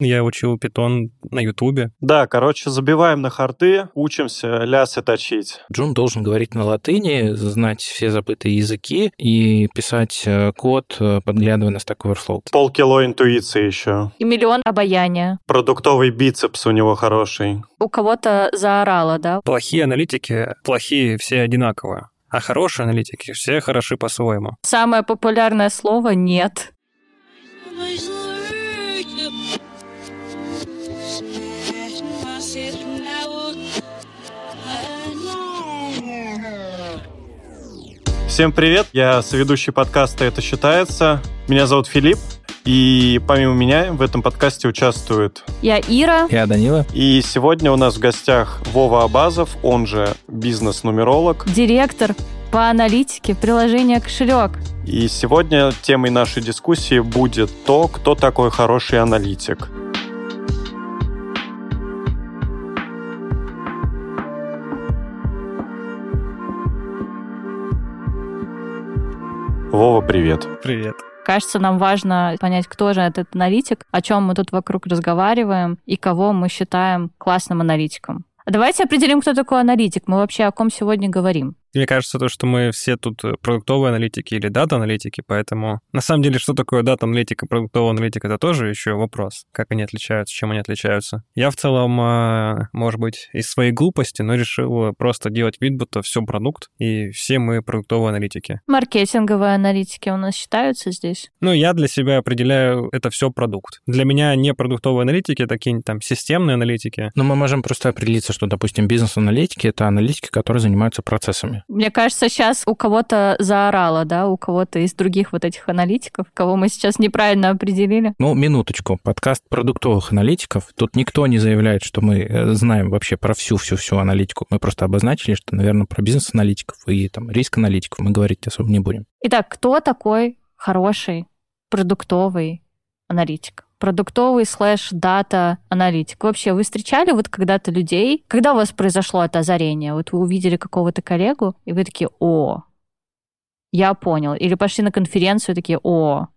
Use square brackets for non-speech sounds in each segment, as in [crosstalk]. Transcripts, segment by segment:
Я учил питон на Ютубе. Да, короче, забиваем на харты, учимся лясы точить. Джун должен говорить на латыни, знать все забытые языки и писать э, код, э, подглядывая на Stack Overflow. Полкило интуиции еще. И миллион обаяния. Продуктовый бицепс у него хороший. У кого-то заорало, да? Плохие аналитики, плохие все одинаково. А хорошие аналитики все хороши по-своему. Самое популярное слово «нет». Всем привет, я соведущий подкаста «Это считается». Меня зовут Филипп, и помимо меня в этом подкасте участвует... Я Ира. Я Данила. И сегодня у нас в гостях Вова Абазов, он же бизнес-нумеролог. Директор по аналитике приложения «Кошелек». И сегодня темой нашей дискуссии будет то, кто такой хороший аналитик. Вова, привет. Привет. Кажется, нам важно понять, кто же этот аналитик, о чем мы тут вокруг разговариваем и кого мы считаем классным аналитиком. Давайте определим, кто такой аналитик. Мы вообще о ком сегодня говорим. Мне кажется, то, что мы все тут э, продуктовые аналитики или дата-аналитики, поэтому на самом деле, что такое дата-аналитика, продуктовая аналитика, это тоже еще вопрос, как они отличаются, чем они отличаются. Я в целом, э, может быть, из своей глупости, но решил просто делать вид, будто все продукт, и все мы продуктовые аналитики. Маркетинговые аналитики у нас считаются здесь? Ну, я для себя определяю, это все продукт. Для меня не продуктовые аналитики, это какие-нибудь там системные аналитики. Но мы можем просто определиться, что, допустим, бизнес-аналитики — это аналитики, которые занимаются процессами. Мне кажется, сейчас у кого-то заорало, да, у кого-то из других вот этих аналитиков, кого мы сейчас неправильно определили. Ну, минуточку. Подкаст продуктовых аналитиков. Тут никто не заявляет, что мы э, знаем вообще про всю-всю-всю аналитику. Мы просто обозначили, что, наверное, про бизнес-аналитиков и там риск-аналитиков мы говорить особо не будем. Итак, кто такой хороший продуктовый аналитик? Продуктовый слэш дата аналитик. Вообще, вы встречали вот когда-то людей, когда у вас произошло это озарение? Вот вы увидели какого-то коллегу, и вы такие, о, я понял. Или пошли на конференцию, такие, о,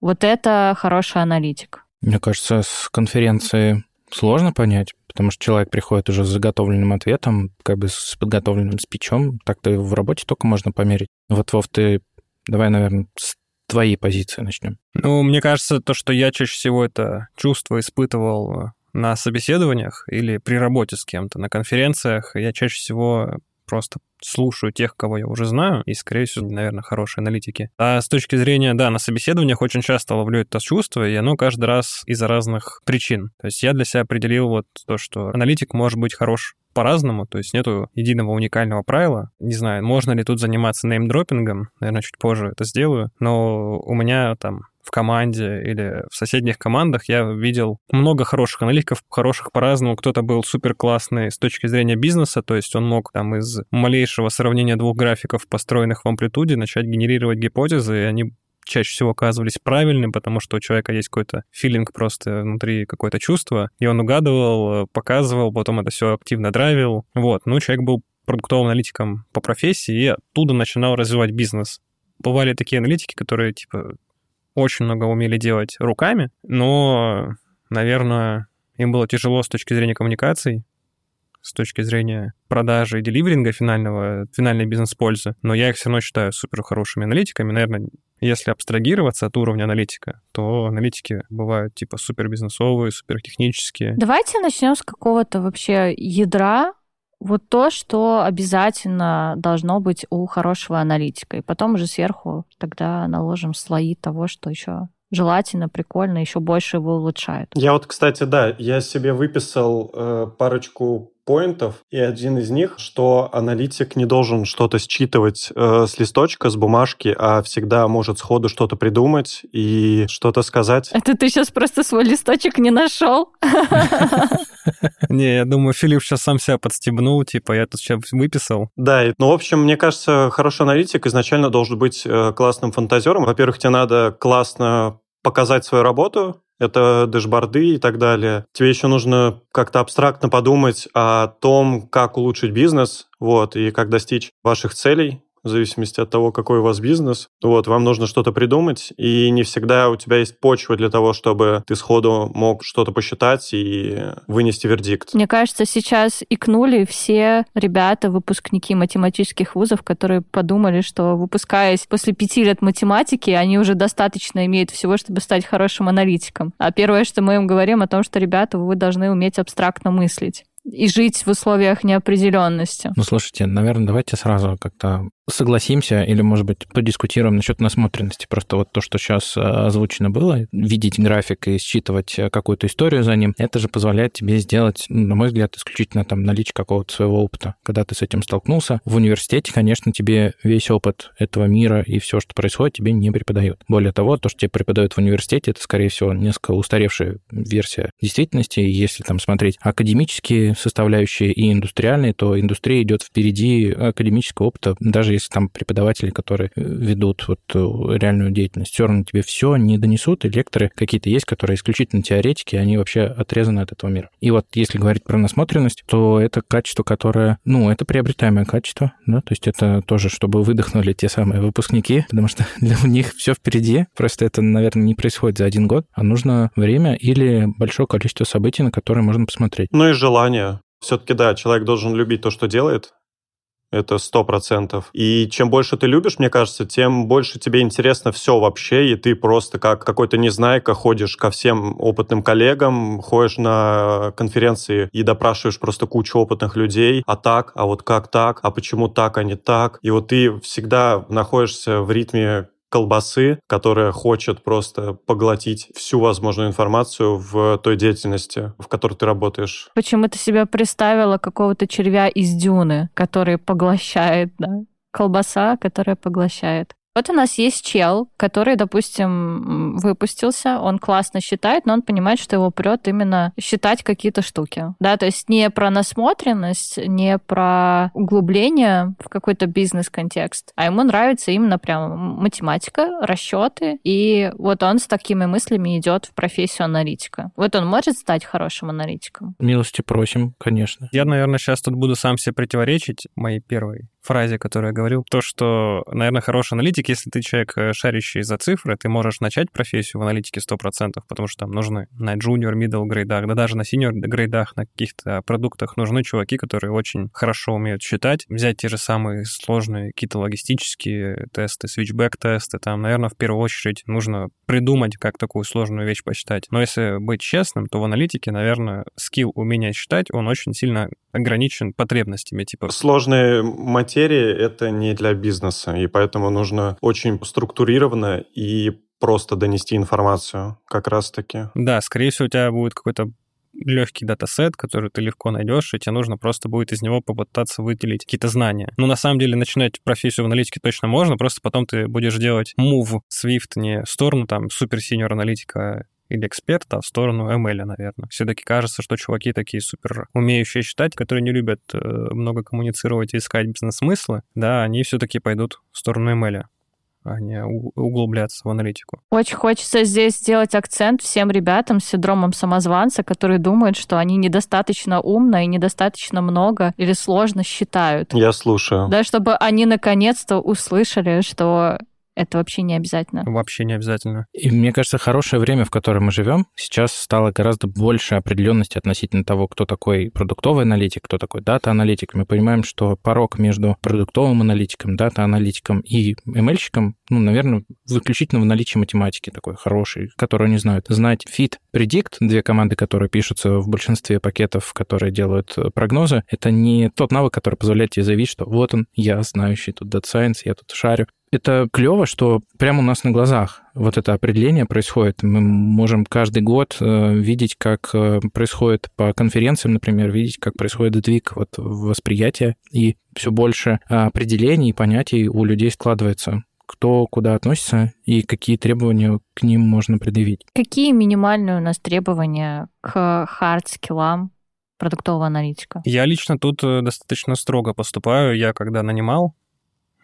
вот это хороший аналитик. Мне кажется, с конференции сложно понять, потому что человек приходит уже с заготовленным ответом, как бы с подготовленным спичом. Так-то в работе только можно померить. Вот, Вов, ты давай, наверное, с твоей позиции начнем. Ну, мне кажется, то, что я чаще всего это чувство испытывал на собеседованиях или при работе с кем-то, на конференциях, я чаще всего просто слушаю тех, кого я уже знаю, и, скорее всего, наверное, хорошие аналитики. А с точки зрения, да, на собеседованиях очень часто ловлю это чувство, и оно каждый раз из-за разных причин. То есть я для себя определил вот то, что аналитик может быть хорош по-разному, то есть нету единого уникального правила. Не знаю, можно ли тут заниматься неймдропингом, наверное, чуть позже это сделаю, но у меня там в команде или в соседних командах я видел много хороших аналитиков, хороших по-разному. Кто-то был супер классный с точки зрения бизнеса, то есть он мог там из малейшего сравнения двух графиков, построенных в амплитуде, начать генерировать гипотезы, и они чаще всего оказывались правильными, потому что у человека есть какой-то филинг просто внутри, какое-то чувство, и он угадывал, показывал, потом это все активно драйвил. Вот, ну, человек был продуктовым аналитиком по профессии и оттуда начинал развивать бизнес. Бывали такие аналитики, которые, типа, очень много умели делать руками, но, наверное, им было тяжело с точки зрения коммуникаций, с точки зрения продажи и деливеринга финального, финальной бизнес-пользы, но я их все равно считаю супер хорошими аналитиками. Наверное, если абстрагироваться от уровня аналитика, то аналитики бывают типа супер бизнесовые, супер технические. Давайте начнем с какого-то вообще ядра, вот то, что обязательно должно быть у хорошего аналитика. И потом уже сверху тогда наложим слои того, что еще желательно, прикольно, еще больше его улучшает. Я вот, кстати, да, я себе выписал э, парочку поинтов, и один из них, что аналитик не должен что-то считывать э, с листочка, с бумажки, а всегда может сходу что-то придумать и что-то сказать. Это ты сейчас просто свой листочек не нашел? [laughs] Не, я думаю, Филипп сейчас сам себя подстебнул, типа, я тут сейчас выписал. Да, ну, в общем, мне кажется, хороший аналитик изначально должен быть э, классным фантазером. Во-первых, тебе надо классно показать свою работу, это дэшборды и так далее. Тебе еще нужно как-то абстрактно подумать о том, как улучшить бизнес, вот, и как достичь ваших целей в зависимости от того, какой у вас бизнес. Вот, вам нужно что-то придумать, и не всегда у тебя есть почва для того, чтобы ты сходу мог что-то посчитать и вынести вердикт. Мне кажется, сейчас икнули все ребята, выпускники математических вузов, которые подумали, что выпускаясь после пяти лет математики, они уже достаточно имеют всего, чтобы стать хорошим аналитиком. А первое, что мы им говорим о том, что, ребята, вы должны уметь абстрактно мыслить и жить в условиях неопределенности. Ну, слушайте, наверное, давайте сразу как-то согласимся или, может быть, подискутируем насчет насмотренности. Просто вот то, что сейчас э, озвучено было, видеть график и считывать э, какую-то историю за ним, это же позволяет тебе сделать, на мой взгляд, исключительно там наличие какого-то своего опыта. Когда ты с этим столкнулся, в университете, конечно, тебе весь опыт этого мира и все, что происходит, тебе не преподают. Более того, то, что тебе преподают в университете, это, скорее всего, несколько устаревшая версия действительности. Если там смотреть академические составляющие и индустриальные, то индустрия идет впереди академического опыта, даже если там преподаватели, которые э, ведут вот э, реальную деятельность, все равно тебе все не донесут, и лекторы какие-то есть, которые исключительно теоретики, они вообще отрезаны от этого мира. И вот если говорить про насмотренность, то это качество, которое, ну, это приобретаемое качество, да, то есть это тоже, чтобы выдохнули те самые выпускники, потому что [laughs] для них все впереди, просто это, наверное, не происходит за один год, а нужно время или большое количество событий, на которые можно посмотреть. Ну и желание. Все-таки, да, человек должен любить то, что делает, это сто процентов. И чем больше ты любишь, мне кажется, тем больше тебе интересно все вообще, и ты просто как какой-то незнайка ходишь ко всем опытным коллегам, ходишь на конференции и допрашиваешь просто кучу опытных людей, а так, а вот как так, а почему так, а не так. И вот ты всегда находишься в ритме колбасы, которая хочет просто поглотить всю возможную информацию в той деятельности, в которой ты работаешь. Почему ты себя представила какого-то червя из дюны, который поглощает, да? Колбаса, которая поглощает. Вот у нас есть чел, который, допустим, выпустился, он классно считает, но он понимает, что его прет именно считать какие-то штуки. Да, то есть не про насмотренность, не про углубление в какой-то бизнес-контекст, а ему нравится именно прям математика, расчеты, и вот он с такими мыслями идет в профессию аналитика. Вот он может стать хорошим аналитиком? Милости просим, конечно. Я, наверное, сейчас тут буду сам себе противоречить моей первой фразе, которую я говорил, то, что, наверное, хороший аналитик, если ты человек, э, шарящий за цифры, ты можешь начать профессию в аналитике 100%, потому что там нужны на junior, middle грейдах, да даже на senior грейдах, на каких-то продуктах нужны чуваки, которые очень хорошо умеют считать. Взять те же самые сложные какие-то логистические тесты, switchback-тесты, там, наверное, в первую очередь нужно придумать, как такую сложную вещь посчитать. Но если быть честным, то в аналитике, наверное, скилл умения считать, он очень сильно ограничен потребностями. Типа... Сложные материи — это не для бизнеса, и поэтому нужно очень структурированно и просто донести информацию как раз-таки. Да, скорее всего, у тебя будет какой-то легкий датасет, который ты легко найдешь, и тебе нужно просто будет из него попытаться выделить какие-то знания. Ну, на самом деле, начинать профессию в аналитике точно можно, просто потом ты будешь делать move Swift не в сторону там супер-синьор аналитика или эксперта в сторону ML, наверное. Все-таки кажется, что чуваки такие супер умеющие считать, которые не любят э, много коммуницировать и искать бизнес-смыслы, да, они все-таки пойдут в сторону ML а не углубляться в аналитику. Очень хочется здесь сделать акцент всем ребятам с синдромом самозванца, которые думают, что они недостаточно умно и недостаточно много или сложно считают. Я слушаю. Да, чтобы они наконец-то услышали, что это вообще не обязательно. Вообще не обязательно. И мне кажется, хорошее время, в котором мы живем, сейчас стало гораздо больше определенности относительно того, кто такой продуктовый аналитик, кто такой дата-аналитик. Мы понимаем, что порог между продуктовым аналитиком, дата-аналитиком и ML-щиком, ну, наверное, исключительно в наличии математики такой хороший, который они знают. Знать fit, predict, две команды, которые пишутся в большинстве пакетов, которые делают прогнозы, это не тот навык, который позволяет тебе заявить, что вот он, я знающий тут Data Science, я тут шарю это клево, что прямо у нас на глазах вот это определение происходит. Мы можем каждый год э, видеть, как э, происходит по конференциям, например, видеть, как происходит сдвиг вот восприятия, и все больше определений и понятий у людей складывается кто куда относится и какие требования к ним можно предъявить. Какие минимальные у нас требования к хард-скиллам продуктового аналитика? Я лично тут э, достаточно строго поступаю. Я когда нанимал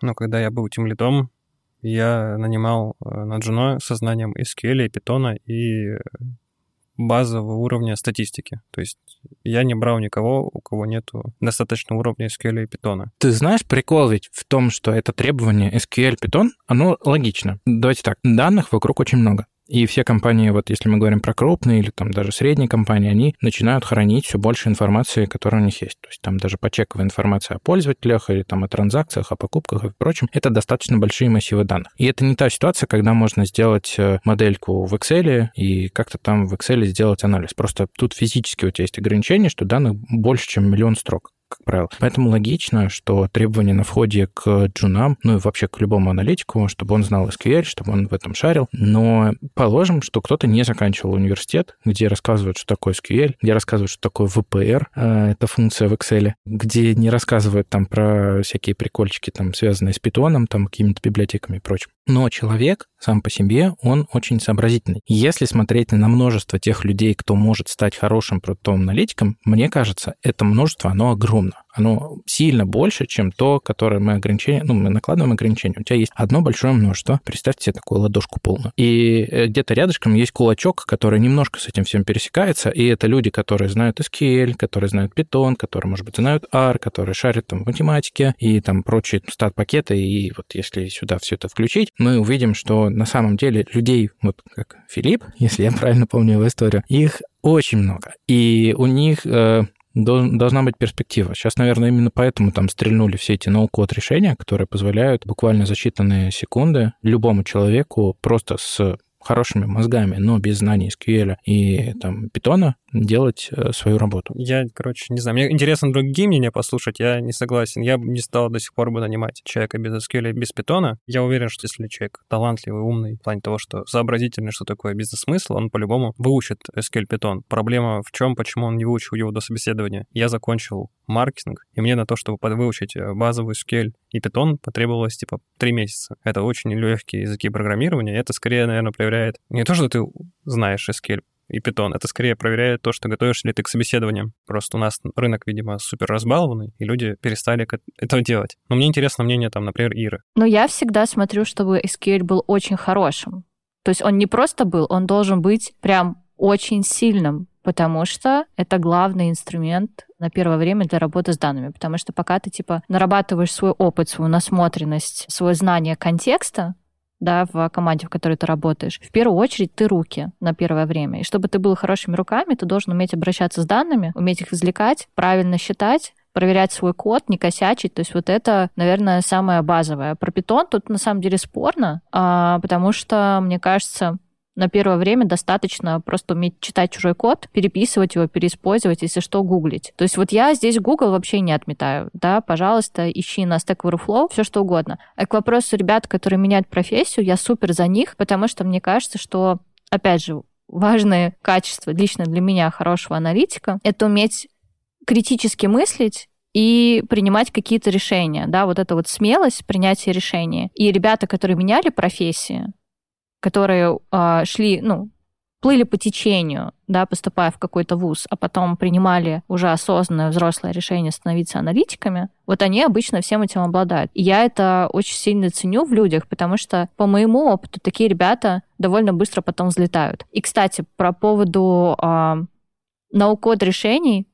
но когда я был тем лидом, я нанимал э, на Juno со знанием SQL, Python и базового уровня статистики. То есть я не брал никого, у кого нету достаточного уровня SQL и Python. Ты знаешь, прикол ведь в том, что это требование SQL Python, оно логично. Давайте так, данных вокруг очень много. И все компании, вот если мы говорим про крупные или там даже средние компании, они начинают хранить все больше информации, которая у них есть. То есть там даже почековая информация о пользователях или там о транзакциях, о покупках и прочем. Это достаточно большие массивы данных. И это не та ситуация, когда можно сделать э, модельку в Excel и как-то там в Excel сделать анализ. Просто тут физически у тебя есть ограничение, что данных больше, чем миллион строк как правило. Поэтому логично, что требования на входе к джунам, ну и вообще к любому аналитику, чтобы он знал SQL, чтобы он в этом шарил. Но положим, что кто-то не заканчивал университет, где рассказывают, что такое SQL, где рассказывают, что такое VPR, э, это функция в Excel, где не рассказывают там про всякие прикольчики, там, связанные с питоном, там, какими-то библиотеками и прочим. Но человек сам по себе, он очень сообразительный. Если смотреть на множество тех людей, кто может стать хорошим продуктовым аналитиком, мне кажется, это множество, оно огромно оно сильно больше, чем то, которое мы ограничение, ну, мы накладываем ограничения. У тебя есть одно большое множество, представьте себе такую ладошку полную. И э, где-то рядышком есть кулачок, который немножко с этим всем пересекается, и это люди, которые знают SQL, которые знают Python, которые, может быть, знают R, которые шарят там в математике и там прочие стат-пакеты, и вот если сюда все это включить, мы увидим, что на самом деле людей, вот как Филипп, [laughs] если я правильно помню его историю, их очень много. И у них э, должна быть перспектива. Сейчас, наверное, именно поэтому там стрельнули все эти ноу-код решения, которые позволяют буквально за считанные секунды любому человеку просто с хорошими мозгами, но без знаний SQL и там питона делать э, свою работу. Я, короче, не знаю. Мне интересно другие мнения послушать, я не согласен. Я не стал до сих пор бы нанимать человека без SQL без питона. Я уверен, что если человек талантливый, умный, в плане того, что сообразительный, что такое бизнес-смысл, он по-любому выучит SQL питон. Проблема в чем, почему он не выучил его до собеседования? Я закончил маркетинг, и мне на то, чтобы выучить э, базовый SQL и Python потребовалось, типа, три месяца. Это очень легкие языки программирования. Это скорее, наверное, проверяет не то, что ты знаешь SQL, и Python. Это скорее проверяет то, что готовишься ли ты к собеседованиям. Просто у нас рынок, видимо, супер разбалованный, и люди перестали это делать. Но мне интересно мнение, там, например, Иры. Но я всегда смотрю, чтобы SQL был очень хорошим. То есть он не просто был, он должен быть прям очень сильным, потому что это главный инструмент на первое время для работы с данными, потому что пока ты, типа, нарабатываешь свой опыт, свою насмотренность, свое знание контекста, да, в команде, в которой ты работаешь, в первую очередь ты руки на первое время. И чтобы ты был хорошими руками, ты должен уметь обращаться с данными, уметь их извлекать, правильно считать, проверять свой код, не косячить. То есть вот это, наверное, самое базовое. Про питон тут на самом деле спорно, а, потому что, мне кажется, на первое время достаточно просто уметь читать чужой код, переписывать его, переиспользовать, если что, гуглить. То есть вот я здесь Google вообще не отметаю. Да, пожалуйста, ищи на Stack Overflow, все что угодно. А к вопросу ребят, которые меняют профессию, я супер за них, потому что мне кажется, что, опять же, важное качество лично для меня хорошего аналитика — это уметь критически мыслить и принимать какие-то решения, да, вот это вот смелость принятия решения. И ребята, которые меняли профессии, которые э, шли, ну, плыли по течению, да, поступая в какой-то вуз, а потом принимали уже осознанное взрослое решение становиться аналитиками, вот они обычно всем этим обладают. И я это очень сильно ценю в людях, потому что по моему опыту такие ребята довольно быстро потом взлетают. И, кстати, про поводу э, наукод решений,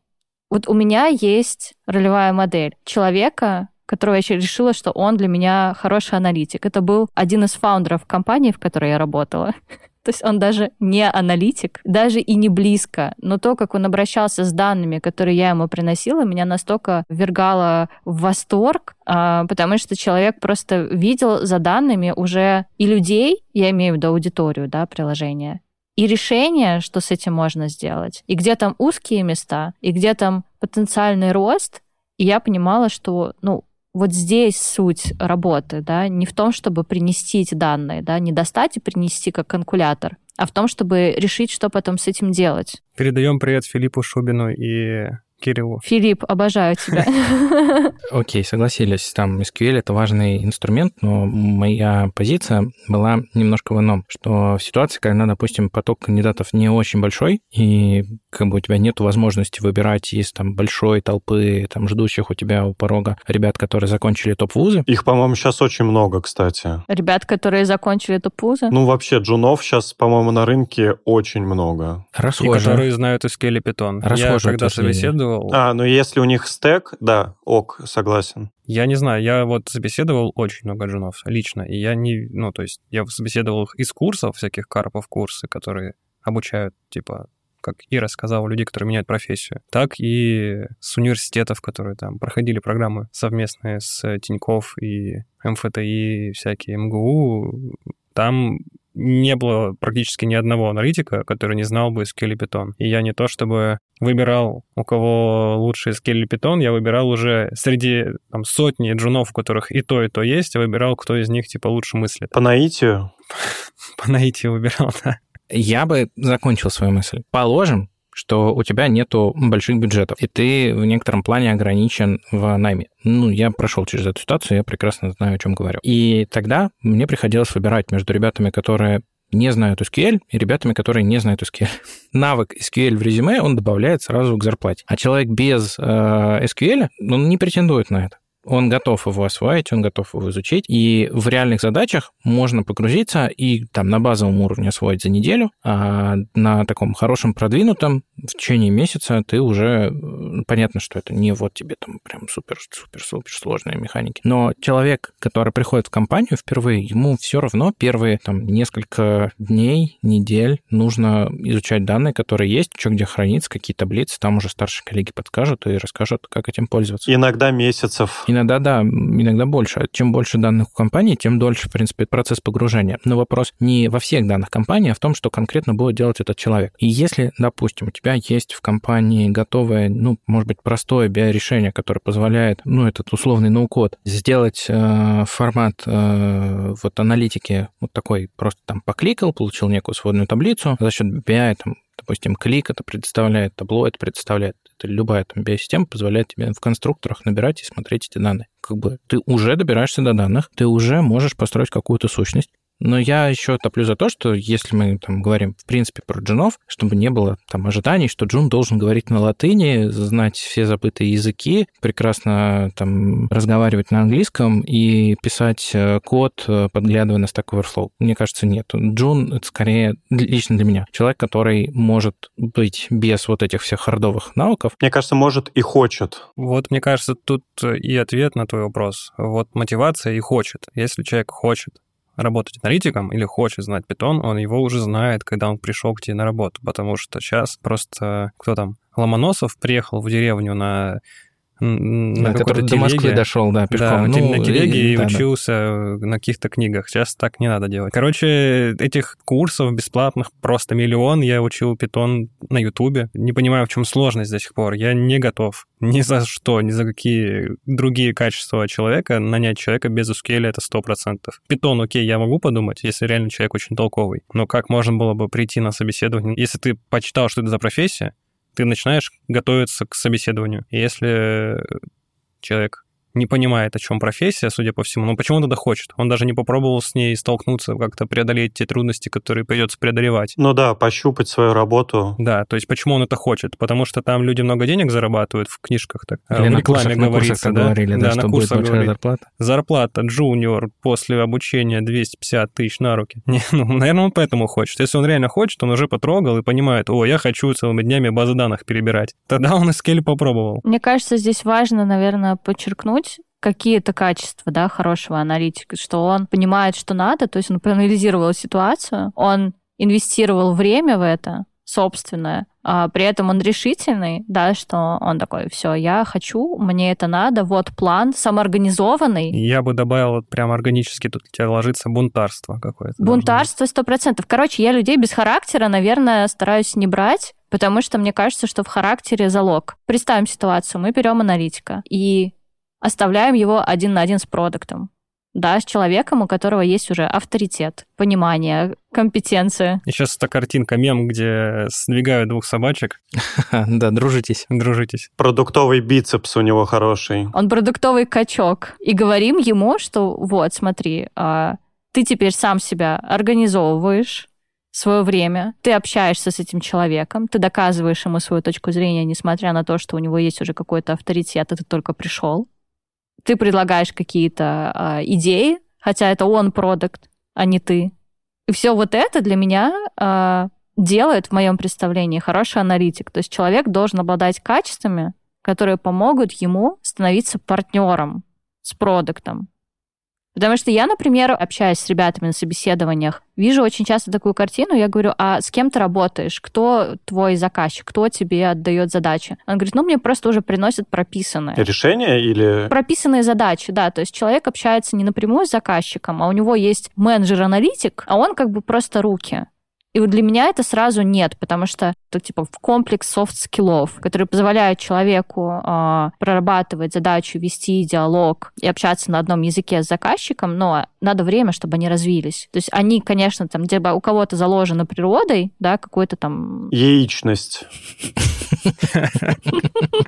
вот у меня есть ролевая модель человека, которого я решила, что он для меня хороший аналитик. Это был один из фаундеров компании, в которой я работала. [laughs] То есть он даже не аналитик, даже и не близко. Но то, как он обращался с данными, которые я ему приносила, меня настолько ввергало в восторг, а, потому что человек просто видел за данными уже и людей, я имею в виду аудиторию, да, приложения, и решение, что с этим можно сделать, и где там узкие места, и где там потенциальный рост, и я понимала, что, ну, вот здесь суть работы, да, не в том, чтобы принести эти данные, да, не достать и принести как калькулятор, а в том, чтобы решить, что потом с этим делать. Передаем привет Филиппу Шубину и Кириллу. Филипп, обожаю тебя. [laughs] [laughs] Окей, согласились. Там SQL — это важный инструмент, но моя позиция была немножко в ином, что в ситуации, когда, допустим, поток кандидатов не очень большой, и как бы у тебя нет возможности выбирать из там большой толпы там ждущих у тебя у порога ребят, которые закончили топ-вузы. Их, по-моему, сейчас очень много, кстати. Ребят, которые закончили топ-вузы? Ну, вообще, джунов сейчас, по-моему, на рынке очень много. Расхоже. И которые знают SQL и Python. Расхоже Я когда собеседовал... А, ну если у них стек, да, ок, согласен. Я не знаю, я вот собеседовал очень много джунов лично, и я не, ну, то есть я собеседовал их из курсов, всяких карпов курсы, которые обучают, типа, как Ира сказала, людей, которые меняют профессию, так и с университетов, которые там проходили программы совместные с Тиньков и МФТИ, всякие МГУ. Там не было практически ни одного аналитика, который не знал бы SQL и Python. И я не то чтобы выбирал, у кого лучше SQL или Python, я выбирал уже среди там, сотни джунов, у которых и то, и то есть, я выбирал, кто из них типа лучше мыслит. По наитию? [laughs] По наитию выбирал, да. Я бы закончил свою мысль. Положим, что у тебя нету больших бюджетов, и ты в некотором плане ограничен в найме. Ну, я прошел через эту ситуацию, я прекрасно знаю, о чем говорю. И тогда мне приходилось выбирать между ребятами, которые не знают SQL, и ребятами, которые не знают SQL. [laughs] Навык SQL в резюме он добавляет сразу к зарплате. А человек без э, SQL, он не претендует на это он готов его освоить, он готов его изучить, и в реальных задачах можно погрузиться и там на базовом уровне освоить за неделю, а на таком хорошем продвинутом в течение месяца ты уже... Понятно, что это не вот тебе там прям супер-супер-супер сложные механики, но человек, который приходит в компанию впервые, ему все равно первые там несколько дней, недель нужно изучать данные, которые есть, что где хранится, какие таблицы, там уже старшие коллеги подскажут и расскажут, как этим пользоваться. Иногда месяцев. Иногда, да, иногда больше. Чем больше данных у компании, тем дольше, в принципе, процесс погружения. Но вопрос не во всех данных компании, а в том, что конкретно будет делать этот человек. И если, допустим, у тебя есть в компании готовое, ну, может быть, простое биорешение, которое позволяет, ну, этот условный ноу-код, сделать э, формат э, вот аналитики вот такой, просто там покликал, получил некую сводную таблицу, за счет BI, там, допустим, клик это предоставляет, табло это предоставляет, это любая там биосистема позволяет тебе в конструкторах набирать и смотреть эти данные. Как бы ты уже добираешься до данных, ты уже можешь построить какую-то сущность, но я еще топлю за то, что если мы там говорим, в принципе, про джунов, чтобы не было там ожиданий, что джун должен говорить на латыни, знать все забытые языки, прекрасно там разговаривать на английском и писать э, код, э, подглядывая на Stack Overflow. Мне кажется, нет. Джун — это скорее лично для меня человек, который может быть без вот этих всех хардовых навыков. Мне кажется, может и хочет. Вот, мне кажется, тут и ответ на твой вопрос. Вот мотивация и хочет. Если человек хочет, работать аналитиком или хочет знать питон, он его уже знает, когда он пришел к тебе на работу, потому что сейчас просто кто там, Ломоносов приехал в деревню на на да, который до Москвы дошел, да, пешком. Да, ну, на телеге и, и да, учился да. на каких-то книгах. Сейчас так не надо делать. Короче, этих курсов бесплатных просто миллион. Я учил питон на Ютубе. Не понимаю, в чем сложность до сих пор. Я не готов [laughs] ни за что, ни за какие другие качества человека нанять человека без SQL это сто процентов. Питон, окей, я могу подумать, если реально человек очень толковый. Но как можно было бы прийти на собеседование, если ты почитал, что это за профессия, ты начинаешь готовиться к собеседованию. И если человек не понимает, о чем профессия, судя по всему, но почему тогда хочет? Он даже не попробовал с ней столкнуться, как-то преодолеть те трудности, которые придется преодолевать. Ну да, пощупать свою работу. Да, то есть почему он это хочет? Потому что там люди много денег зарабатывают в книжках, так, Или в на курсах, на курсах да? говорили, да, да что на курсах будет зарплата. Зарплата джуниор после обучения 250 тысяч на руки. [laughs] Не, ну, наверное, он поэтому хочет. Если он реально хочет, он уже потрогал и понимает, о, я хочу целыми днями базы данных перебирать. Тогда он и скель попробовал. Мне кажется, здесь важно, наверное, подчеркнуть, какие-то качества, да, хорошего аналитика, что он понимает, что надо, то есть он проанализировал ситуацию, он инвестировал время в это, собственное, а при этом он решительный, да, что он такой, все, я хочу, мне это надо, вот план самоорганизованный. Я бы добавил вот прям органически, тут у тебя ложится бунтарство какое-то. Бунтарство сто процентов. Короче, я людей без характера, наверное, стараюсь не брать, потому что мне кажется, что в характере залог. Представим ситуацию, мы берем аналитика, и оставляем его один на один с продуктом. Да, с человеком, у которого есть уже авторитет, понимание, компетенция. И сейчас эта картинка, мем, где сдвигают двух собачек. [laughs] Да, дружитесь. Дружитесь. Продуктовый бицепс у него хороший. Он продуктовый качок. И говорим ему, что вот, смотри, а, ты теперь сам себя организовываешь, свое время, ты общаешься с этим человеком, ты доказываешь ему свою точку зрения, несмотря на то, что у него есть уже какой-то авторитет, и ты только пришел. Ты предлагаешь какие-то э, идеи, хотя это он продукт, а не ты. И все вот это для меня э, делает в моем представлении хороший аналитик. То есть человек должен обладать качествами, которые помогут ему становиться партнером с продуктом. Потому что я, например, общаясь с ребятами на собеседованиях, вижу очень часто такую картину, я говорю, а с кем ты работаешь? Кто твой заказчик? Кто тебе отдает задачи? Он говорит, ну, мне просто уже приносят прописанные. Решения или... Прописанные задачи, да. То есть человек общается не напрямую с заказчиком, а у него есть менеджер-аналитик, а он как бы просто руки. И вот для меня это сразу нет, потому что это типа в комплекс софт-скиллов, которые позволяют человеку э, прорабатывать задачу, вести диалог и общаться на одном языке с заказчиком, но надо время, чтобы они развились. То есть они, конечно, там, где у кого-то заложено природой, да, какой-то там... Личность.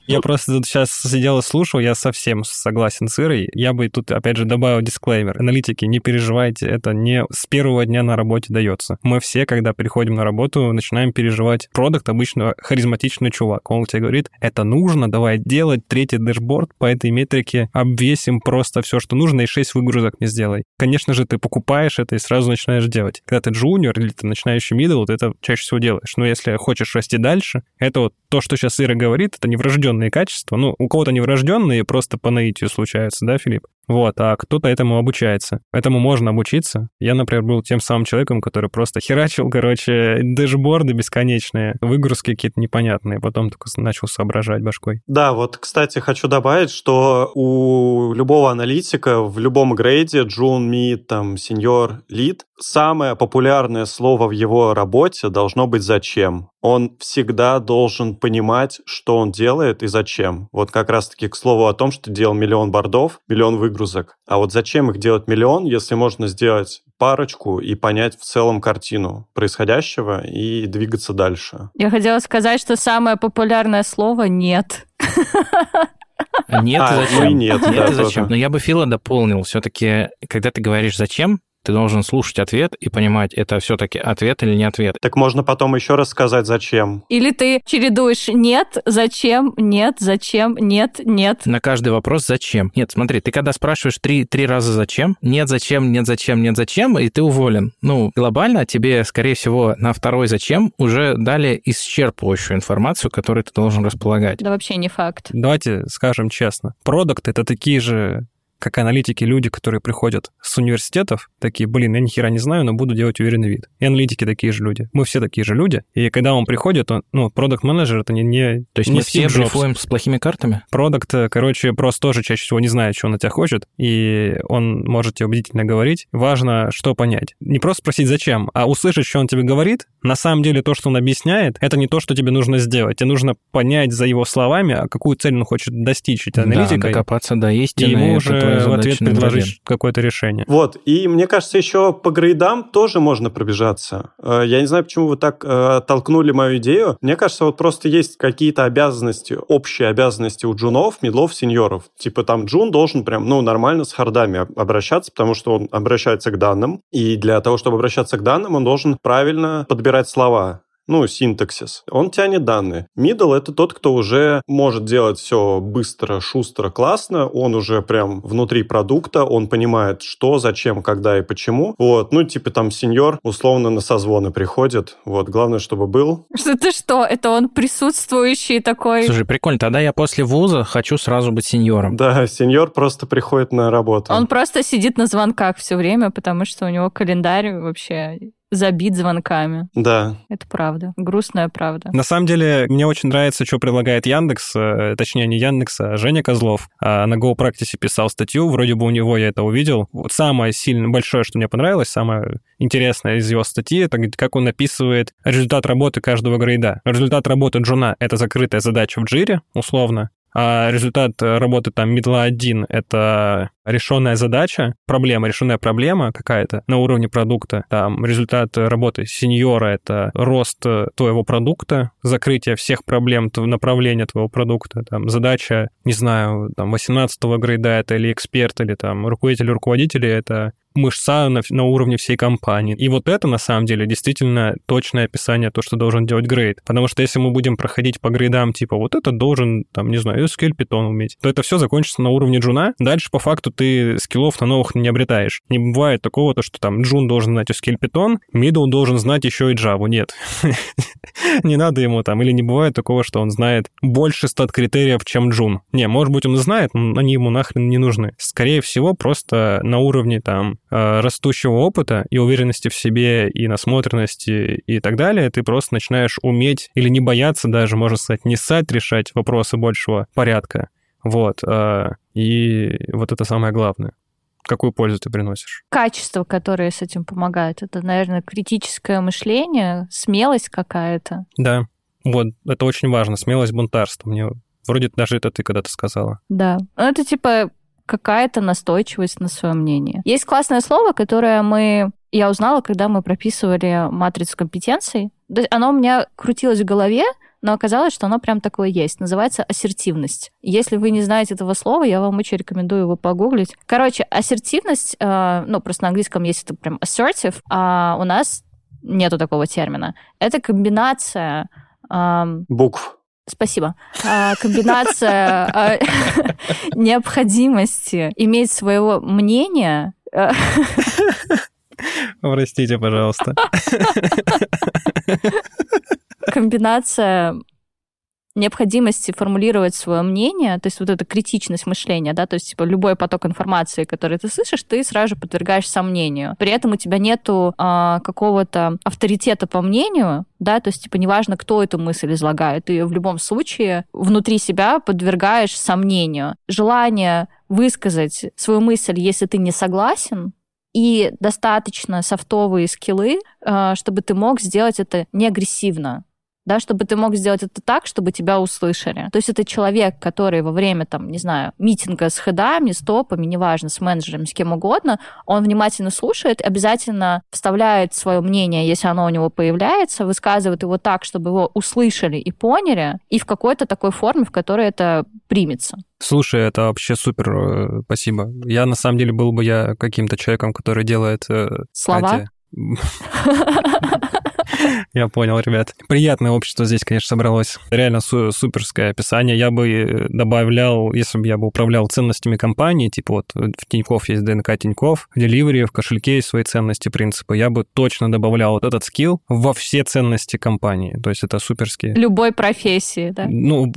Я просто тут сейчас сидел и слушал, я совсем согласен с Ирой. Я бы тут, опять же, добавил дисклеймер. Аналитики, не переживайте, это не с первого дня на работе дается. Мы все, когда приходим на работу, начинаем переживать. Продакт обычно харизматичный чувак. Он тебе говорит, это нужно, давай делать третий дэшборд по этой метрике, обвесим просто все, что нужно, и 6 выгрузок не сделай. Конечно же, ты покупаешь это и сразу начинаешь делать. Когда ты джуниор или ты начинающий middle, ты это чаще всего делаешь. Но если хочешь расти дальше, это вот то, что сейчас Ира говорит, это неврожденные качества. Ну, у кого-то неврожденные просто по наитию случаются, да, Филипп? Вот, а кто-то этому обучается. Этому можно обучиться. Я, например, был тем самым человеком, который просто [laughs] херачил, короче, дэшборды бесконечные, выгрузки какие-то непонятные, потом только начал соображать башкой. Да, вот, кстати, хочу добавить, что у любого аналитика в любом грейде, джун, мид, там, сеньор, лид, самое популярное слово в его работе должно быть «зачем». Он всегда должен понимать, что он делает и зачем. Вот как раз-таки к слову о том, что делал миллион бордов, миллион выгрузок. А вот зачем их делать миллион, если можно сделать парочку и понять в целом картину происходящего и двигаться дальше? Я хотела сказать, что самое популярное слово «нет». Нет, а, зачем? Ну и нет, нет да, и зачем. Но я бы Фила дополнил. Все-таки, когда ты говоришь «зачем», ты должен слушать ответ и понимать, это все-таки ответ или не ответ. Так можно потом еще раз сказать, зачем. Или ты чередуешь «нет», «зачем», «нет», «зачем», «нет», «нет». На каждый вопрос «зачем?». Нет, смотри, ты когда спрашиваешь три, три раза «зачем?», «нет, зачем?», «нет, зачем?», «нет, зачем?», и ты уволен. Ну, глобально тебе, скорее всего, на второй «зачем» уже дали исчерпывающую информацию, которой ты должен располагать. Да вообще не факт. Давайте скажем честно. Продукт — это такие же как аналитики, люди, которые приходят с университетов, такие, блин, я ни хера не знаю, но буду делать уверенный вид. И аналитики такие же люди. Мы все такие же люди. И когда он приходит, он, ну, продукт менеджер это не, не То есть не мы все брифуем с плохими картами? Продукт, короче, просто тоже чаще всего не знает, что он от тебя хочет, и он может тебе убедительно говорить. Важно, что понять. Не просто спросить, зачем, а услышать, что он тебе говорит. На самом деле, то, что он объясняет, это не то, что тебе нужно сделать. Тебе нужно понять за его словами, а какую цель он хочет достичь этой аналитикой. Да, докопаться до истины. и ему это уже твоя в ответ предложить какое-то решение. Вот, и мне кажется, еще по грейдам тоже можно пробежаться. Э, Я не знаю, почему вы так э, толкнули мою идею. Мне кажется, вот просто есть какие-то обязанности, общие обязанности у джунов, медлов, сеньоров. Типа там джун должен прям, ну, нормально с хардами об- обращаться, потому что он обращается к данным. И для того, чтобы обращаться к данным, он должен правильно подбирать слова ну, синтаксис. Он тянет данные. Middle — это тот, кто уже может делать все быстро, шустро, классно. Он уже прям внутри продукта, он понимает, что, зачем, когда и почему. Вот, ну, типа там сеньор условно на созвоны приходит. Вот, главное, чтобы был. Что ты что? Это он присутствующий такой. Слушай, прикольно. Тогда я после вуза хочу сразу быть сеньором. Да, сеньор просто приходит на работу. Он просто сидит на звонках все время, потому что у него календарь вообще забит звонками. Да. Это правда. Грустная правда. На самом деле, мне очень нравится, что предлагает Яндекс, э, точнее, не Яндекс, а Женя Козлов. А на GoPractice писал статью, вроде бы у него я это увидел. Вот самое сильно большое, что мне понравилось, самое интересное из его статьи, это как он описывает результат работы каждого грейда. Результат работы джуна — это закрытая задача в джире, условно, а результат работы там медла 1 — это решенная задача, проблема, решенная проблема какая-то на уровне продукта. Там результат работы сеньора — это рост твоего продукта, закрытие всех проблем направления твоего продукта. Там задача, не знаю, там 18-го грейда это или эксперт, или там руководитель руководителя — это мышца на, на уровне всей компании. И вот это, на самом деле, действительно точное описание то, что должен делать грейд. Потому что если мы будем проходить по грейдам, типа, вот это должен, там, не знаю, SQL Python уметь, то это все закончится на уровне джуна. Дальше, по факту, ты скиллов на новых не обретаешь. Не бывает такого, то, что там джун должен знать SQL Python, middle должен знать еще и Java. Нет. [laughs] не надо ему там. Или не бывает такого, что он знает больше стат критериев, чем джун. Не, может быть, он знает, но они ему нахрен не нужны. Скорее всего, просто на уровне там растущего опыта и уверенности в себе, и насмотренности и так далее, ты просто начинаешь уметь или не бояться даже, можно сказать, не ссать решать вопросы большего порядка. Вот. Э, и вот это самое главное. Какую пользу ты приносишь? Качество, которое с этим помогает. Это, наверное, критическое мышление, смелость какая-то. Да. Вот, это очень важно. Смелость бунтарства. Мне вроде даже это ты когда-то сказала. Да. Ну, это типа какая-то настойчивость на свое мнение. Есть классное слово, которое мы я узнала, когда мы прописывали матрицу компетенций. Оно у меня крутилось в голове, но оказалось, что оно прям такое есть. Называется ассертивность. Если вы не знаете этого слова, я вам очень рекомендую его погуглить. Короче, ассертивность, э, ну, просто на английском есть это прям assertive, а у нас нету такого термина. Это комбинация... Э, Букв. Спасибо. А, комбинация а, [laughs] необходимости иметь своего мнения. А, Простите, пожалуйста. Комбинация необходимости формулировать свое мнение, то есть вот эта критичность мышления, да, то есть типа любой поток информации, который ты слышишь, ты сразу же подвергаешь сомнению. При этом у тебя нету а, какого-то авторитета по мнению, да, то есть типа неважно, кто эту мысль излагает, ты ее в любом случае внутри себя подвергаешь сомнению. Желание высказать свою мысль, если ты не согласен, и достаточно софтовые скиллы, а, чтобы ты мог сделать это не агрессивно, да, чтобы ты мог сделать это так, чтобы тебя услышали. То есть это человек, который во время, там, не знаю, митинга с хедами, с топами, неважно, с менеджерами, с кем угодно, он внимательно слушает, обязательно вставляет свое мнение, если оно у него появляется, высказывает его так, чтобы его услышали и поняли, и в какой-то такой форме, в которой это примется. Слушай, это вообще супер, э, спасибо. Я на самом деле был бы я каким-то человеком, который делает... Э, Слова? [laughs] [laughs] Я понял, ребят. Приятное общество здесь, конечно, собралось. Реально су- суперское описание. Я бы э, добавлял, если бы я бы управлял ценностями компании, типа вот в Тинькофф есть ДНК Тинькофф, в Delivery, в кошельке есть свои ценности, принципы, я бы точно добавлял вот этот скилл во все ценности компании. То есть это суперские. Любой профессии, да? Ну,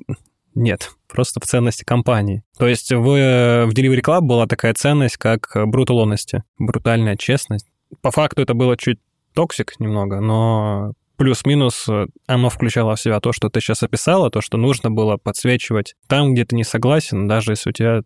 нет, просто в ценности компании. То есть в, в Delivery Club была такая ценность, как brutal honesty, брутальная честность. По факту это было чуть toxic немного, но плюс-минус э, оно включало в себя то, что ты сейчас описала, то, что нужно было подсвечивать там, где ты не согласен, даже если у тебя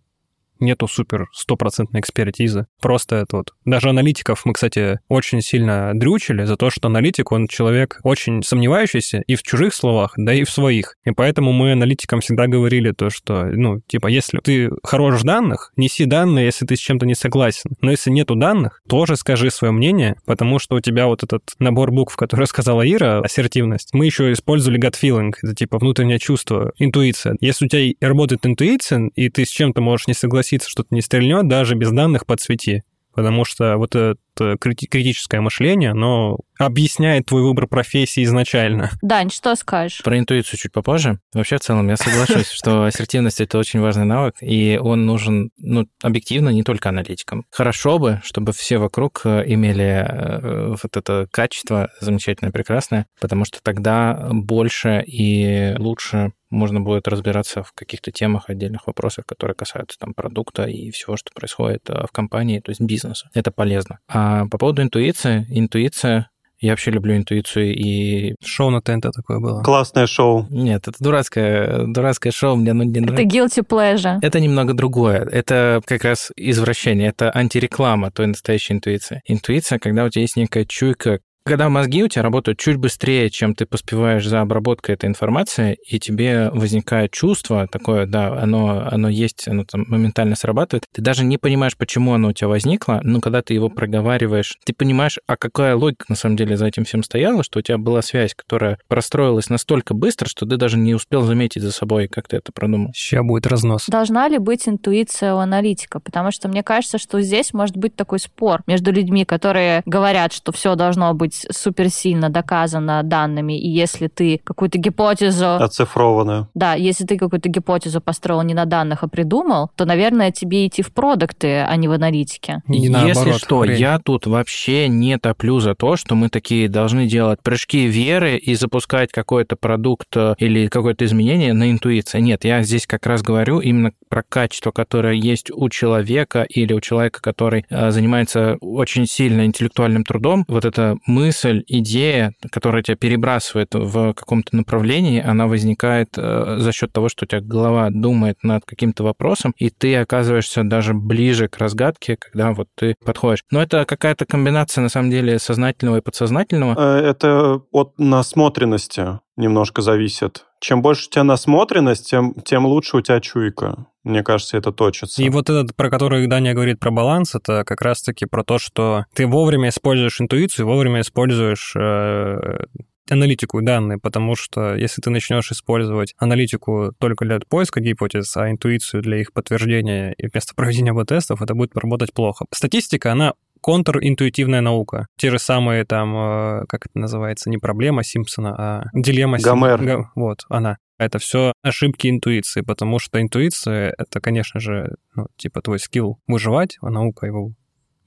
нету супер стопроцентной экспертизы. Просто это вот. Даже аналитиков мы, кстати, очень сильно дрючили за то, что аналитик, он человек очень сомневающийся и в чужих словах, да и в своих. И поэтому мы аналитикам всегда говорили то, что, ну, типа, если ты хорош в данных, неси данные, если ты с чем-то не согласен. Но если нету данных, тоже скажи свое мнение, потому что у тебя вот этот набор букв, который [laughs] сказала Ира, ассертивность, мы еще использовали gut feeling, это типа внутреннее чувство, интуиция. Если у тебя работает интуиция, и ты с чем-то можешь не согласиться, согласиться, что-то не стрельнет, даже без данных подсвети. Потому что вот это критическое мышление, оно объясняет твой выбор профессии изначально. Дань, что скажешь? Про интуицию чуть попозже. Вообще, в целом, я соглашусь, что ассертивность — это очень важный навык, и он нужен, ну, объективно, не только аналитикам. Хорошо бы, чтобы все вокруг э, имели э, вот это качество замечательное, прекрасное, потому что тогда больше и лучше можно будет разбираться в каких-то темах, отдельных вопросах, которые касаются там продукта и всего, что происходит э, в компании, то есть бизнеса. Это полезно. А по поводу интуиции, интуиция я вообще люблю интуицию и... Шоу на ТНТ такое было. Классное шоу. Нет, это дурацкое, дурацкое шоу, мне ну, не нравится. Это guilty pleasure. Это немного другое. Это как раз извращение, это антиреклама той настоящей интуиции. Интуиция, когда у тебя есть некая чуйка, Когда мозги у тебя работают чуть быстрее, чем ты поспеваешь за обработкой этой информации, и тебе возникает чувство такое, да, оно, оно есть, оно там моментально срабатывает, ты даже не понимаешь, почему оно у тебя возникло, но когда ты его проговариваешь, ты понимаешь, а какая логика на самом деле за этим всем стояла, что у тебя была связь, которая простроилась настолько быстро, что ты даже не успел заметить за собой, как ты это продумал. Сейчас будет разнос. Должна ли быть интуиция у аналитика? Потому что мне кажется, что здесь может быть такой спор между людьми, которые говорят, что все должно быть супер сильно доказано данными, и если ты какую-то гипотезу... Оцифрованную. Да, если ты какую-то гипотезу построил не на данных, а придумал, то, наверное, тебе идти в продукты, а не в аналитике. И Если наоборот, что, хрень. я тут вообще не топлю за то, что мы такие должны делать прыжки веры и запускать какой-то продукт э, или какое-то изменение на интуиции. Нет, я здесь как раз говорю именно про качество, которое есть у человека или у человека, который э, занимается очень сильно интеллектуальным трудом. Вот эта мысль, идея, которая тебя перебрасывает в каком-то направлении, она возникает э, за счет того, что у тебя голова думает над каким-то вопросом, и ты оказываешься даже ближе к разгадке, когда вот ты подходишь. Но это какая-то комбинация, на самом деле, сознательного и подсознательного. Э, Это от насмотренности немножко зависит. Чем больше у тебя насмотренность, тем, тем лучше у тебя чуйка. Мне кажется, это точится. И вот этот, про который Даня говорит про баланс, это как раз-таки про то, что ты вовремя используешь интуицию, вовремя используешь э, аналитику и данные, потому что если ты начнешь использовать аналитику только для поиска гипотез, а интуицию для их подтверждения и вместо проведения АБ-тестов, это будет работать плохо. Статистика, она контринтуитивная наука. Те же самые там, э, как это называется, не проблема Симпсона, а дилемма Сим- Гомер. Га- Вот, она. Это все ошибки интуиции, потому что интуиция — это, конечно же, ну, типа твой скилл выживать, а наука его,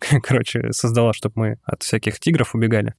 [laughs] короче, создала, чтобы мы от всяких тигров убегали.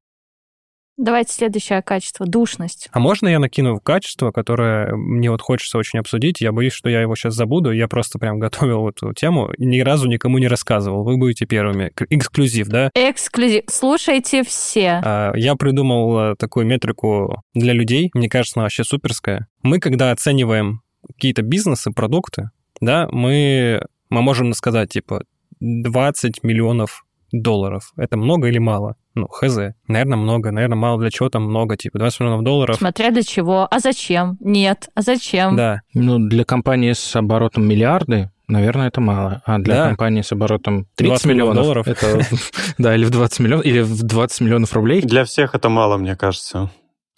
Давайте следующее качество — душность. А можно я накину качество, которое мне вот хочется очень обсудить? Я боюсь, что я его сейчас забуду. Я просто прям готовил эту тему и ни разу никому не рассказывал. Вы будете первыми. Эксклюзив, да? Эксклюзив. Слушайте все. А, Я придумал э, такую метрику для людей. Мне кажется, она вообще суперская. Мы, когда оцениваем какие-то бизнесы, продукты, да, мы, мы можем сказать, типа, 20 миллионов долларов. Это много или мало? Ну, хз. Наверное, много. Наверное, мало для чего там много. Типа, 20 миллионов долларов. Смотря для чего. А зачем? Нет. А зачем? Да. Ну, для компании с оборотом миллиарды, наверное, это мало. А для Да. компании с оборотом 30 20 миллионов миллионов, долларов. это, [laughs] да, или в 20 миллионов, или в 20 миллионов рублей. Для всех это мало, мне кажется.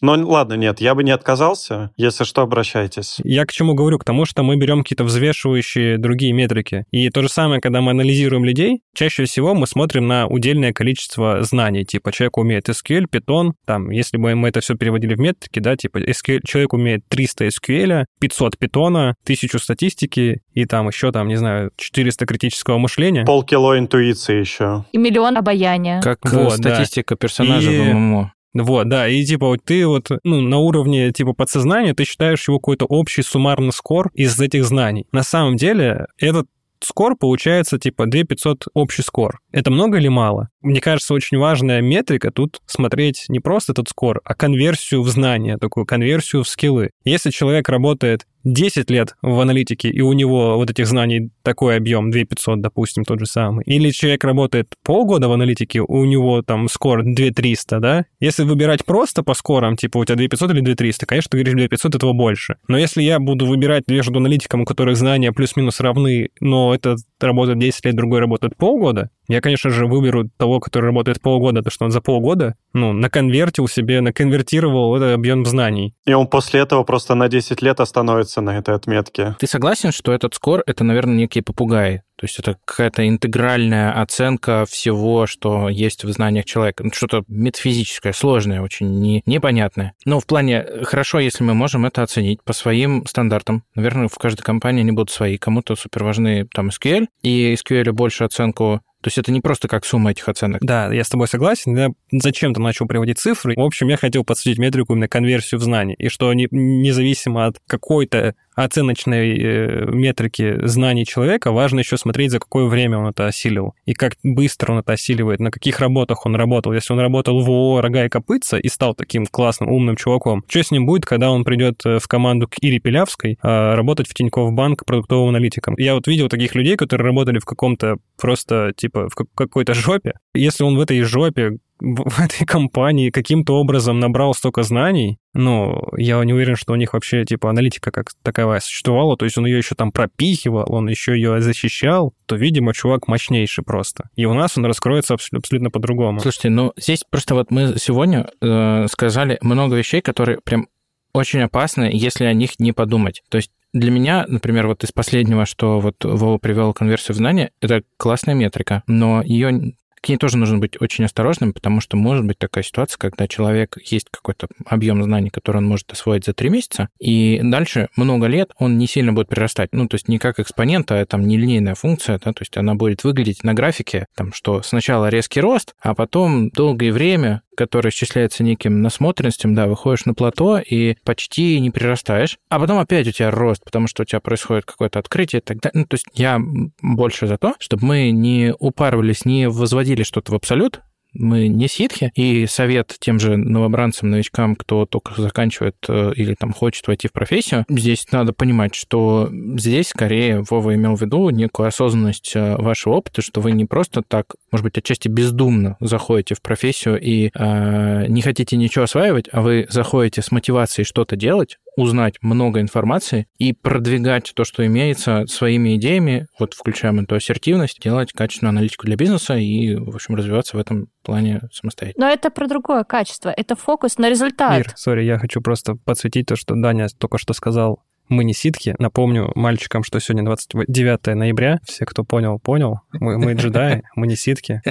Но ладно, нет, я бы не отказался. Если что, обращайтесь. Я к чему говорю? К тому, что мы берем какие-то взвешивающие другие метрики. И то же самое, когда мы анализируем людей, чаще всего мы смотрим на удельное количество знаний. Типа, человек умеет SQL, Python, там, если бы мы это все переводили в метрики, да, типа, SQL, человек умеет 300 SQL, 500 Python, 1000 статистики и там еще, там, не знаю, 400 критического мышления. Полкило интуиции еще. И миллион обаяния. Как э, Вот, да. статистика персонажа И- в ММО. Вот, да, и типа вот ты вот, ну, на уровне типа подсознания ты считаешь его какой-то общий суммарный скор из этих знаний. На самом деле этот скор получается типа 2500 общий скор. Это много или мало? Мне кажется, очень важная метрика тут смотреть не просто этот скор, а конверсию в знания, такую конверсию в скиллы. Если человек работает 10 лет в аналитике, и у него вот этих знаний такой объем, 2500, допустим, тот же самый. Или человек работает полгода в аналитике, у него там скор 2300, да? Если выбирать просто по скорам, типа у тебя 2500 или 2300, конечно, ты говоришь 2500, этого больше. Но если я буду выбирать между аналитиком, у которых знания плюс-минус равны, но этот работает 10 лет, другой работает полгода, я, конечно же, выберу того, который работает полгода, потому что он за полгода, ну, наконвертил себе, наконвертировал этот объем знаний. И он после этого просто на 10 лет остановится на этой отметке. Ты согласен, что этот скор — это, наверное, некие попугаи? То есть это какая-то интегральная оценка всего, что есть в знаниях человека. Ну, Что-то метафизическое, сложное, очень не, непонятное. Но в плане, хорошо, если мы можем это оценить по своим стандартам. Наверное, в каждой компании они будут свои. Кому-то супер важны там SQL, и SQL больше оценку то есть это не просто как сумма этих оценок. Да, я с тобой согласен. Я зачем-то начал приводить цифры. В общем, я хотел подсветить метрику именно конверсию в знания. И что не- независимо от какой-то оценочной э, метрики знаний человека, важно еще смотреть, за какое время он это осилил. И как быстро он это осиливает, на каких работах он работал. Если он работал в ООО «Рога и копытца» и стал таким классным, умным чуваком, что с ним будет, когда он придет э, в команду к Ире Пилявской а, работать в Тинькофф Банк продуктовым аналитиком? Я вот видел таких людей, которые работали в каком-то просто, типа, в как- какой-то жопе. Если он в этой жопе в этой компании каким-то образом набрал столько знаний, ну, я не уверен, что у них вообще, типа, аналитика как таковая существовала, то есть он ее еще там пропихивал, он еще ее защищал, то, видимо, чувак мощнейший просто. И у нас он раскроется абсолютно по-другому. Слушайте, ну, здесь просто вот мы сегодня э, сказали много вещей, которые прям очень опасны, если о них не подумать. То есть для меня, например, вот из последнего, что вот Вова привел конверсию в знания, это классная метрика, но ее к ней тоже нужно быть очень осторожным, потому что может быть такая ситуация, когда человек есть какой-то объем знаний, который он может освоить за три месяца, и дальше много лет он не сильно будет прирастать. Ну, то есть не как экспонент, а там нелинейная функция, да, то есть она будет выглядеть на графике, там, что сначала резкий рост, а потом долгое время который исчисляется неким насмотренностью, да, выходишь на плато и почти не прирастаешь, а потом опять у тебя рост, потому что у тебя происходит какое-то открытие и так далее. Ну, то есть я больше за то, чтобы мы не упарывались, не возводили что-то в абсолют, мы не ситхи, и совет тем же новобранцам, новичкам, кто только заканчивает э, или там хочет войти в профессию, здесь надо понимать, что здесь скорее Вова имел в виду некую осознанность э, вашего опыта, что вы не просто так, может быть, отчасти бездумно заходите в профессию и э, не хотите ничего осваивать, а вы заходите с мотивацией что-то делать, узнать много информации и продвигать то, что имеется своими идеями, вот включаем эту ассертивность, делать качественную аналитику для бизнеса и, в общем, развиваться в этом плане самостоятельно. Но это про другое качество, это фокус на результат. Ир, сори, я хочу просто подсветить то, что Даня только что сказал мы не ситки. Напомню мальчикам, что сегодня 29 ноября. Все, кто понял, понял. Мы, мы джедаи, [laughs] мы не ситки.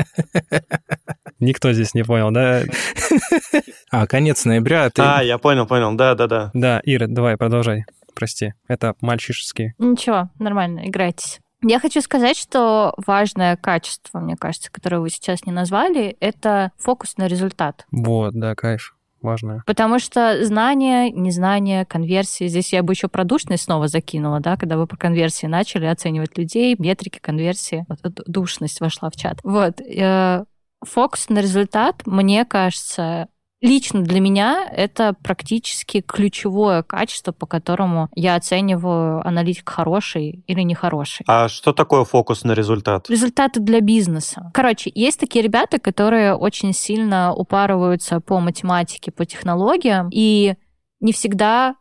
Никто здесь не понял, да? А, конец ноября. Ты... А, я понял, понял. Да, да, да. Да, Ира, давай, продолжай. Прости, это мальчишеские. Ничего, нормально, играйтесь. Я хочу сказать, что важное качество, мне кажется, которое вы сейчас не назвали, это фокус на результат. Вот, да, кайф важное. Потому что знание, незнание, конверсии, здесь я бы еще про душность снова закинула, да, когда вы по конверсии начали оценивать людей, метрики конверсии, вот душность вошла в чат. Вот, э, фокус на результат, мне кажется, лично для меня это практически ключевое качество, по которому я оцениваю аналитик хороший или нехороший. А что такое фокус на результат? Результаты для бизнеса. Короче, есть такие ребята, которые очень сильно упарываются по математике, по технологиям, и не всегда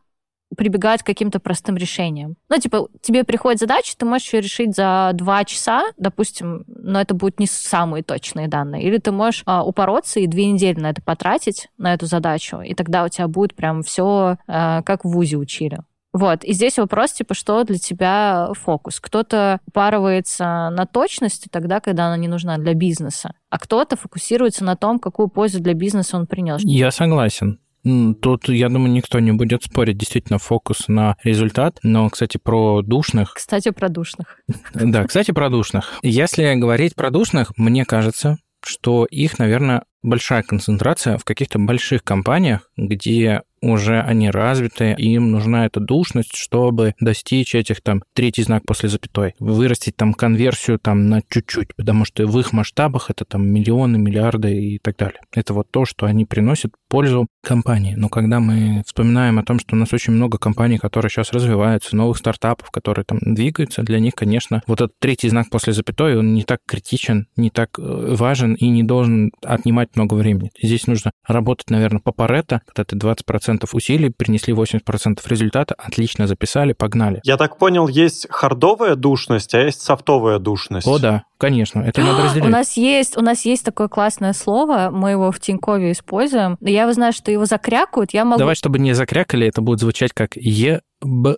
прибегать к каким-то простым решениям. Ну, типа, тебе приходит задача, ты можешь ее решить за два часа, допустим, но это будут не самые точные данные. Или ты можешь а, упороться и две недели на это потратить, на эту задачу, и тогда у тебя будет прям все а, как в ВУЗе учили. Вот. И здесь вопрос, типа, что для тебя фокус? Кто-то упарывается на точности тогда, когда она не нужна для бизнеса, а кто-то фокусируется на том, какую пользу для бизнеса он принес. Я согласен. Тут, я думаю, никто не будет спорить. Действительно, фокус на результат. Но, кстати, про душных... Кстати, про душных. Да, кстати, про душных. Если говорить про душных, мне кажется, что их, наверное, большая концентрация в каких-то больших компаниях, где уже они развиты, им нужна эта душность, чтобы достичь этих там третий знак после запятой, вырастить там конверсию там на чуть-чуть, потому что в их масштабах это там миллионы, миллиарды и так далее. Это вот то, что они приносят пользу компании. Но когда мы вспоминаем о том, что у нас очень много компаний, которые сейчас развиваются, новых стартапов, которые там двигаются, для них, конечно, вот этот третий знак после запятой, он не так критичен, не так э, важен и не должен отнимать много времени. Здесь нужно работать, наверное, по Паретто, когда ты 20% 20% усилий принесли 80% результата, отлично записали, погнали. Я так понял, есть хардовая душность, а есть софтовая душность. О, да, конечно, это надо [gasps] разделить. У нас есть, у нас есть такое классное слово, мы его в Тинькове используем. Я знаю, что его закрякают, я могу... Давай, чтобы не закрякали, это будет звучать как е б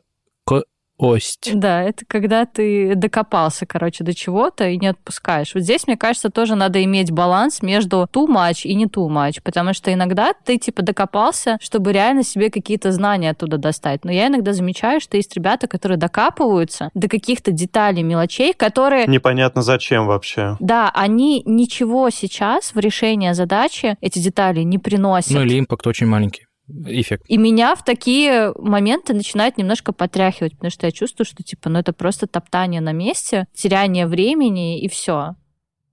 ость. Да, это когда ты докопался, короче, до чего-то и не отпускаешь. Вот здесь, мне кажется, тоже надо иметь баланс между too much и не too much, потому что иногда ты, типа, докопался, чтобы реально себе какие-то знания оттуда достать. Но я иногда замечаю, что есть ребята, которые докапываются до каких-то деталей, мелочей, которые... Непонятно зачем вообще. Да, они ничего сейчас в решении задачи, эти детали не приносят. Ну или импакт очень маленький эффект. И меня в такие моменты начинает немножко потряхивать, потому что я чувствую, что типа, ну это просто топтание на месте, теряние времени и все.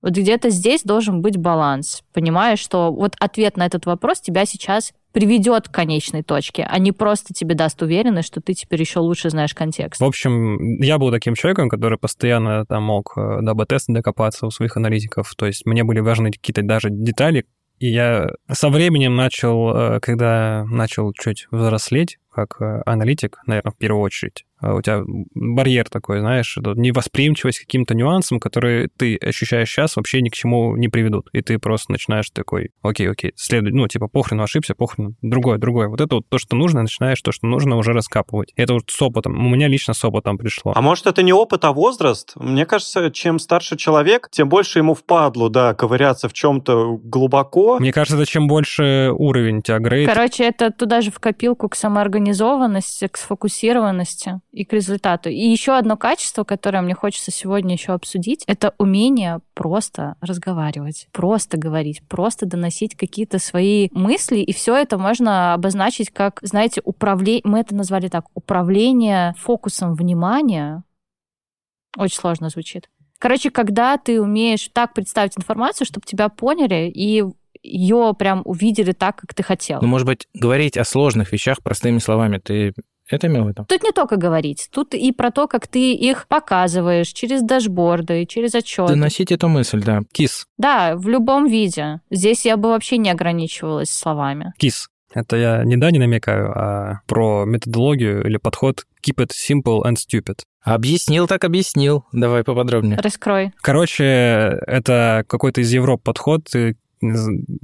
Вот где-то здесь должен быть баланс. Понимаешь, что вот ответ на этот вопрос тебя сейчас приведет к конечной точке, а не просто тебе даст уверенность, что ты теперь еще лучше знаешь контекст. В общем, я был таким человеком, который постоянно там мог э, до АБ-теста докопаться у своих аналитиков. То есть мне были важны какие-то даже детали, И я со временем начал, э, когда начал чуть взрослеть, как э, аналитик, наверное, в первую очередь, у тебя барьер такой, знаешь, невосприимчивость к каким-то нюансам, которые ты ощущаешь сейчас, вообще ни к чему не приведут. И ты просто начинаешь такой, окей, окей, следуй, ну, типа, похрен, ошибся, похрен, другое, другое. Вот это вот то, что нужно, начинаешь то, что нужно уже раскапывать. И это вот с опытом. У меня лично с опытом пришло. А может, это не опыт, а возраст? Мне кажется, чем старше человек, тем больше ему впадлу, да, ковыряться в чем-то глубоко. Мне кажется, это чем больше уровень у тебя грейд. Короче, это туда же в копилку к самоорганизованности, к сфокусированности и к результату. И еще одно качество, которое мне хочется сегодня еще обсудить, это умение просто разговаривать, просто говорить, просто доносить какие-то свои мысли, и все это можно обозначить как, знаете, управление, мы это назвали так, управление фокусом внимания. Очень сложно звучит. Короче, когда ты умеешь так представить информацию, чтобы тебя поняли и ее прям увидели так, как ты хотел. Ну, может быть, говорить о сложных вещах простыми словами ты это имел в виду? Тут не только говорить, тут и про то, как ты их показываешь через дашборды, через отчеты. Доносить эту мысль, да. Кис. Да, в любом виде. Здесь я бы вообще не ограничивалась словами. Кис. Это я не да не намекаю, а про методологию или подход keep it simple and stupid. Объяснил так объяснил. Давай поподробнее. Раскрой. Короче, это какой-то из Европ подход.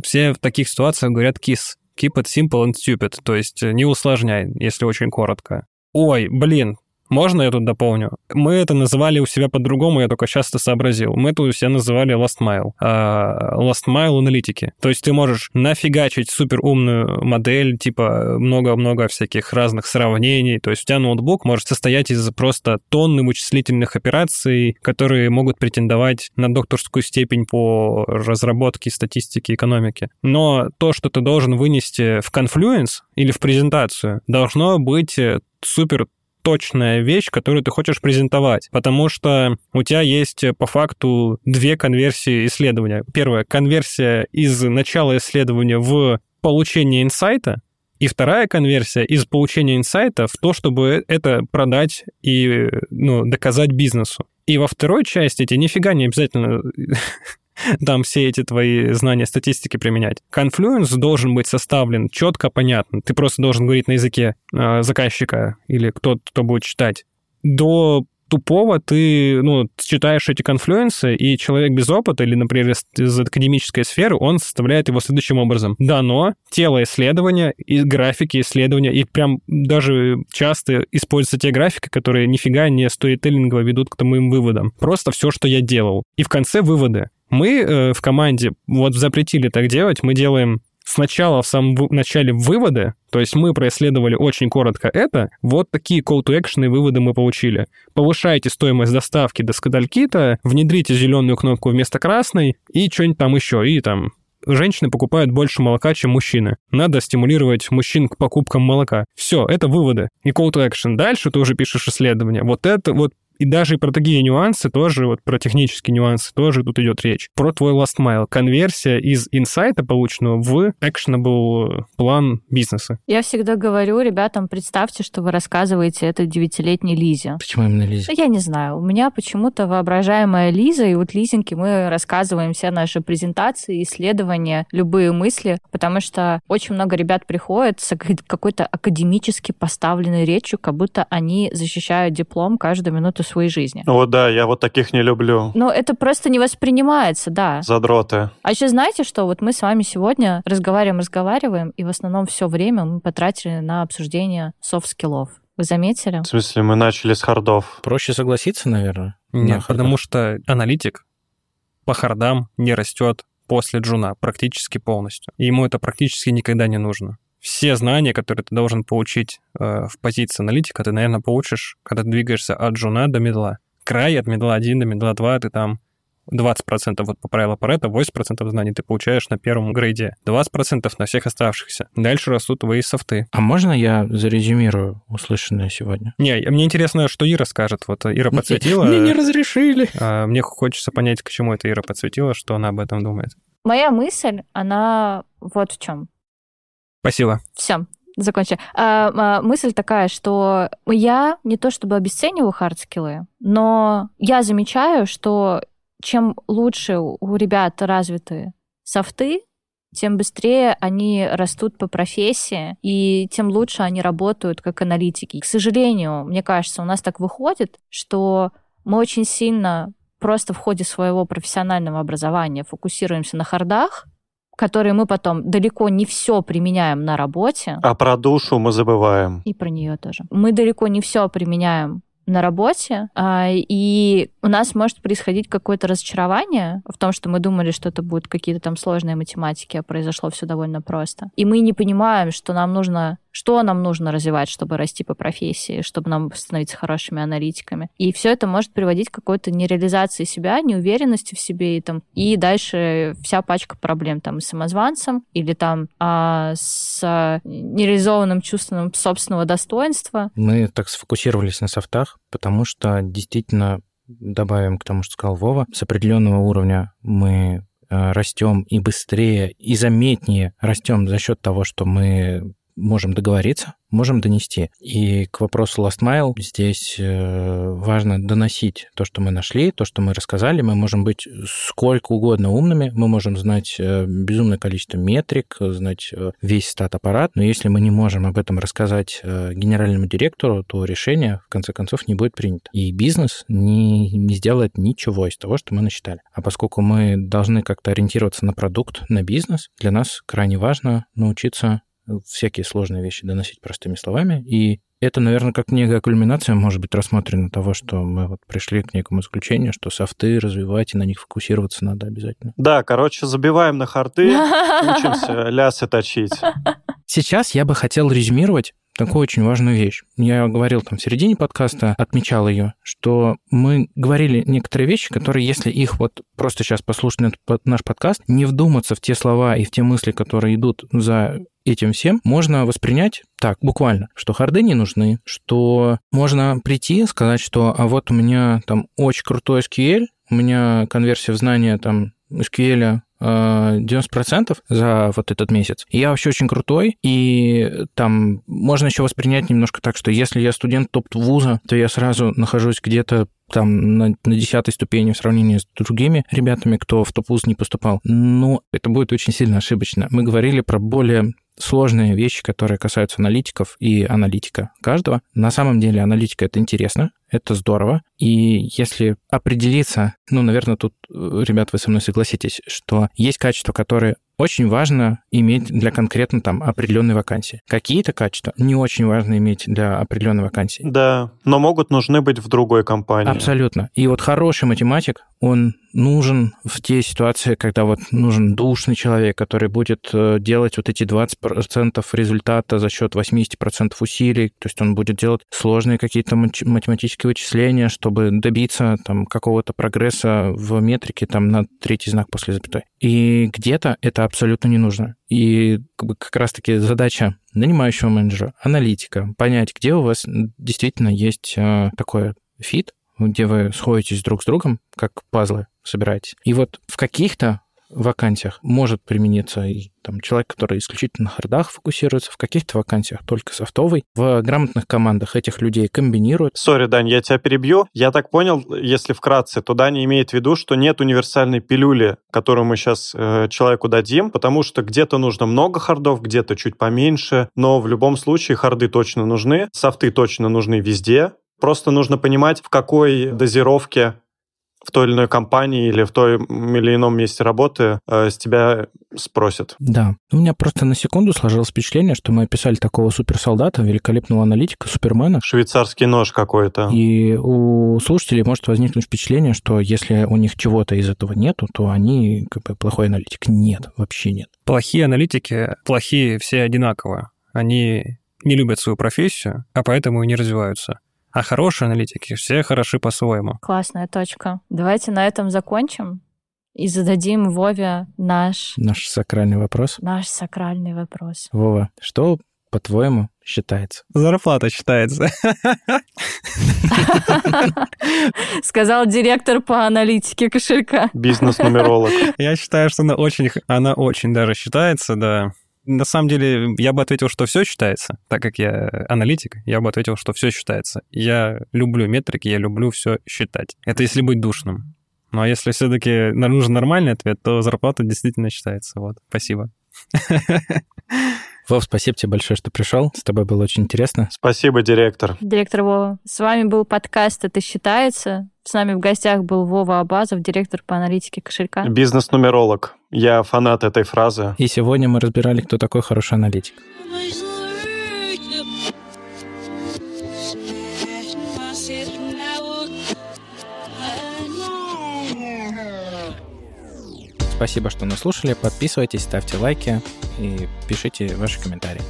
Все в таких ситуациях говорят KISS keep it simple and stupid, то есть э, не усложняй, если очень коротко. Ой, блин, можно я тут дополню? Мы это называли у себя по-другому, я только сейчас это сообразил. Мы это у себя называли last mile. Uh, last mile аналитики. То есть ты можешь нафигачить супер умную модель, типа много-много всяких разных сравнений. То есть у тебя ноутбук может состоять из просто тонны вычислительных операций, которые могут претендовать на докторскую степень по разработке статистики экономики. Но то, что ты должен вынести в Confluence или в презентацию, должно быть э, супер точная вещь, которую ты хочешь презентовать, потому что у тебя есть э, по факту две конверсии исследования. Первая — конверсия из начала исследования в получение инсайта, и вторая конверсия из получения инсайта в то, чтобы это продать и ну, доказать бизнесу. И во второй части тебе нифига не обязательно [laughs] [laughs] там все эти твои знания статистики применять. Confluence должен быть составлен четко, понятно. Ты просто должен говорить на языке э, заказчика или кто, кто будет читать. До тупого ты, ну, читаешь эти конфлюенсы, и человек без опыта или, например, из, из академической сферы, он составляет его следующим образом. Дано тело исследования и графики исследования, и прям даже часто используются те графики, которые нифига не стоит-теллингово ведут к тому выводам. Просто все, что я делал. И в конце выводы. Мы э, в команде вот запретили так делать, мы делаем сначала в самом начале выводы, то есть мы происследовали очень коротко это, вот такие call to action выводы мы получили. Повышайте стоимость доставки до скадалькита, внедрите зеленую кнопку вместо красной и что-нибудь там еще, и там женщины покупают больше молока, чем мужчины. Надо стимулировать мужчин к покупкам молока. Все, это выводы. И call to action. Дальше ты уже пишешь исследование. Вот это вот и даже про такие нюансы тоже, вот про технические нюансы тоже тут идет речь. Про твой last mile. Конверсия из инсайта, полученного в actionable план бизнеса. Я всегда говорю ребятам, представьте, что вы рассказываете это девятилетней Лизе. Почему именно Лизе? Ну, я не знаю. У меня почему-то воображаемая Лиза, и вот Лизеньке мы рассказываем все наши презентации, исследования, любые мысли, потому что очень много ребят приходят с какой-то академически поставленной речью, как будто они защищают диплом каждую минуту своей жизни. Вот да, я вот таких не люблю. Но это просто не воспринимается, да. Задроты. А еще знаете, что вот мы с вами сегодня разговариваем, разговариваем, и в основном все время мы потратили на обсуждение софт-скиллов. Вы заметили? В смысле, мы начали с хардов. Проще согласиться, наверное. Нет, потому что аналитик по хардам не растет после джуна практически полностью. И ему это практически никогда не нужно все знания, которые ты должен получить э, в позиции аналитика, ты, наверное, получишь, когда ты двигаешься от джуна до мидла. Грейд от мидла 1 до мидла 2 ты там 20% вот по правилу Парето, 80% знаний ты получаешь на первом грейде, 20% на всех оставшихся. Дальше растут твои софты. А можно я зарезюмирую услышанное сегодня? Не, мне интересно, что Ира скажет. Вот Ира подсветила. Мне не разрешили. [laughs] А, мне хочется понять, к чему это Ира подсветила, что она об этом думает. Моя мысль, она вот в чем. Спасибо. Все, закончили. А, а, мысль такая, что я не то чтобы обесцениваю хардскиллы, но я замечаю, что чем лучше у ребят развиты софты, тем быстрее они растут по профессии, и тем лучше они работают как аналитики. К сожалению, мне кажется, у нас так выходит, что мы очень сильно просто в ходе своего профессионального образования фокусируемся на хардах, которые мы потом далеко не все применяем на работе. А про душу мы забываем. И про нее тоже. Мы далеко не все применяем на работе, а, и у нас может происходить какое-то разочарование в том, что мы думали, что это будут какие-то там сложные математики, а произошло все довольно просто. И мы не понимаем, что нам нужно что нам нужно развивать, чтобы расти по профессии, чтобы нам становиться хорошими аналитиками. И все это может приводить к какой-то нереализации себя, неуверенности в себе, и, там, и дальше вся пачка проблем там с самозванцем или там а, с нереализованным чувством собственного достоинства. Мы так сфокусировались на софтах, потому что действительно добавим к тому, что сказал Вова, с определенного уровня мы э, растем и быстрее, и заметнее растем за счет того, что мы можем договориться, можем донести. И к вопросу Last Mile здесь э, важно доносить то, что мы нашли, то, что мы рассказали. Мы можем быть сколько угодно умными, мы можем знать э, безумное количество метрик, знать э, весь стат-аппарат, но если мы не можем об этом рассказать генеральному директору, то решение, в конце концов, не будет принято. И бизнес не, не сделает ничего из того, что мы насчитали. А поскольку мы должны как-то ориентироваться на продукт, на бизнес, для нас крайне важно научиться всякие сложные вещи доносить простыми словами. И это, наверное, как некая кульминация может быть рассмотрена того, что мы вот пришли к некому заключению, что софты развивать и на них фокусироваться надо обязательно. Да, короче, забиваем на харты, учимся [laughs] лясы точить. Сейчас я бы хотел резюмировать такую очень важную вещь. Я говорил там в середине подкаста, отмечал ее, что мы говорили некоторые вещи, которые, если их вот просто сейчас послушать наш подкаст, не вдуматься в те слова и в те мысли, которые идут за этим всем можно воспринять так, буквально, что харды не нужны, что можно прийти, сказать, что а вот у меня там очень крутой SQL, у меня конверсия в знания там SQL 90% за вот этот месяц. я вообще очень крутой, и там можно еще воспринять немножко так, что если я студент топ-вуза, то я сразу нахожусь где-то там на, на десятой ступени в сравнении с другими ребятами, кто в топ-вуз не поступал. Но это будет очень сильно ошибочно. Мы говорили про более сложные вещи, которые касаются аналитиков и аналитика каждого. На самом деле аналитика — это интересно, это здорово. И если определиться, ну, наверное, тут, э, ребят, вы со мной согласитесь, что есть качества, которые очень важно иметь для конкретно там определенной вакансии. Какие-то качества не очень важно иметь для определенной вакансии. Да, но могут нужны быть в другой компании. Абсолютно. И вот хороший математик, он нужен в те ситуации, когда вот нужен душный человек, который будет э, делать вот эти 20% результата за счет 80% усилий, то есть он будет делать сложные какие-то математические вычисления, чтобы добиться там какого-то прогресса в метрике там на третий знак после запятой. И где-то это абсолютно не нужно. И как, бы, как раз-таки задача нанимающего менеджера, аналитика, понять, где у вас действительно есть э, такой fit, где вы сходитесь друг с другом, как пазлы собираетесь. И вот в каких-то вакансиях может примениться и там человек, который исключительно на хардах фокусируется, в каких-то вакансиях только софтовый. В грамотных командах этих людей комбинируют. Sorry, Дань, я тебя перебью. Я так понял, если вкратце, то Даня имеет в виду, что нет универсальной пилюли, которую мы сейчас э, человеку дадим, потому что где-то нужно много хардов, где-то чуть поменьше, но в любом случае харды точно нужны, софты точно нужны везде, Просто нужно понимать, в какой дозировке в той или иной компании или в той или ином месте работы э, с тебя спросят. Да. У меня просто на секунду сложилось впечатление, что мы описали такого суперсолдата, великолепного аналитика, супермена. Швейцарский нож какой-то. И у слушателей может возникнуть впечатление, что если у них чего-то из этого нету, то они как бы плохой аналитик. Нет, вообще нет. Плохие аналитики, плохие все одинаково. Они не любят свою профессию, а поэтому и не развиваются. А хорошие аналитики все хороши по-своему. Классная точка. Давайте на этом закончим и зададим Вове наш... Наш сакральный вопрос. Наш сакральный вопрос. Вова, что, по-твоему, считается? Зарплата считается. Сказал директор по аналитике кошелька. Бизнес-нумеролог. Я считаю, что она очень, она очень даже считается, да. На самом деле, я бы ответил, что все считается, так как я аналитик, я бы ответил, что все считается. Я люблю метрики, я люблю все считать. Это если быть душным. Ну а если все-таки нужен нормальный ответ, то зарплата действительно считается. Вот, спасибо. Вов, спасибо тебе большое, что пришел. С тобой было очень интересно. Спасибо, директор. Директор Вова. С вами был подкаст «Это считается». С нами в гостях был Вова Абазов, директор по аналитике кошелька. Бизнес-нумеролог. Я фанат этой фразы. И сегодня мы разбирали, кто такой хороший аналитик. Спасибо, что нас слушали. Подписывайтесь, ставьте лайки и пишите ваши комментарии.